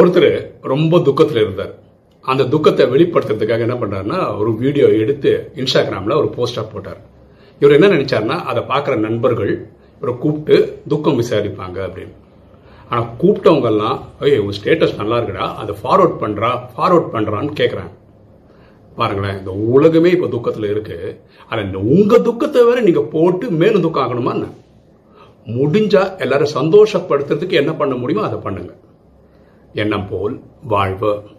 ஒருத்தர் ரொம்ப துக்கத்தில் இருந்தார். அந்த துக்கத்தை வெளிப்படுத்துறதுக்காக என்ன பண்ணுறாருன்னா ஒரு வீடியோ எடுத்து இன்ஸ்டாகிராமில் ஒரு போஸ்டாக போட்டார். இவர் என்ன நினச்சாருன்னா அதை பார்க்குற நண்பர்கள் இவரை கூப்பிட்டு துக்கம் விசாரிப்பாங்க அப்படின்னு. ஆனால் கூப்பிட்டவங்கெல்லாம் ஐயோ உன் ஸ்டேட்டஸ் நல்லா இருக்குடா அதை ஃபார்வர்ட் பண்ணுறா ஃபார்வர்ட் பண்ணுறான்னு கேட்குறாங்க பாருங்களேன் இந்த உலகமே இப்போ துக்கத்தில் இருக்குது ஆனால் உங்கள் துக்கத்தை வேற நீங்கள் போட்டு மேலும் துக்கம் ஆகணுமா என்ன முடிஞ்சால் எல்லாரும் சந்தோஷப்படுத்துறதுக்கு என்ன பண்ண முடியுமோ அதை பண்ணுங்கள் எண்ணம் போல் வாழ்வு.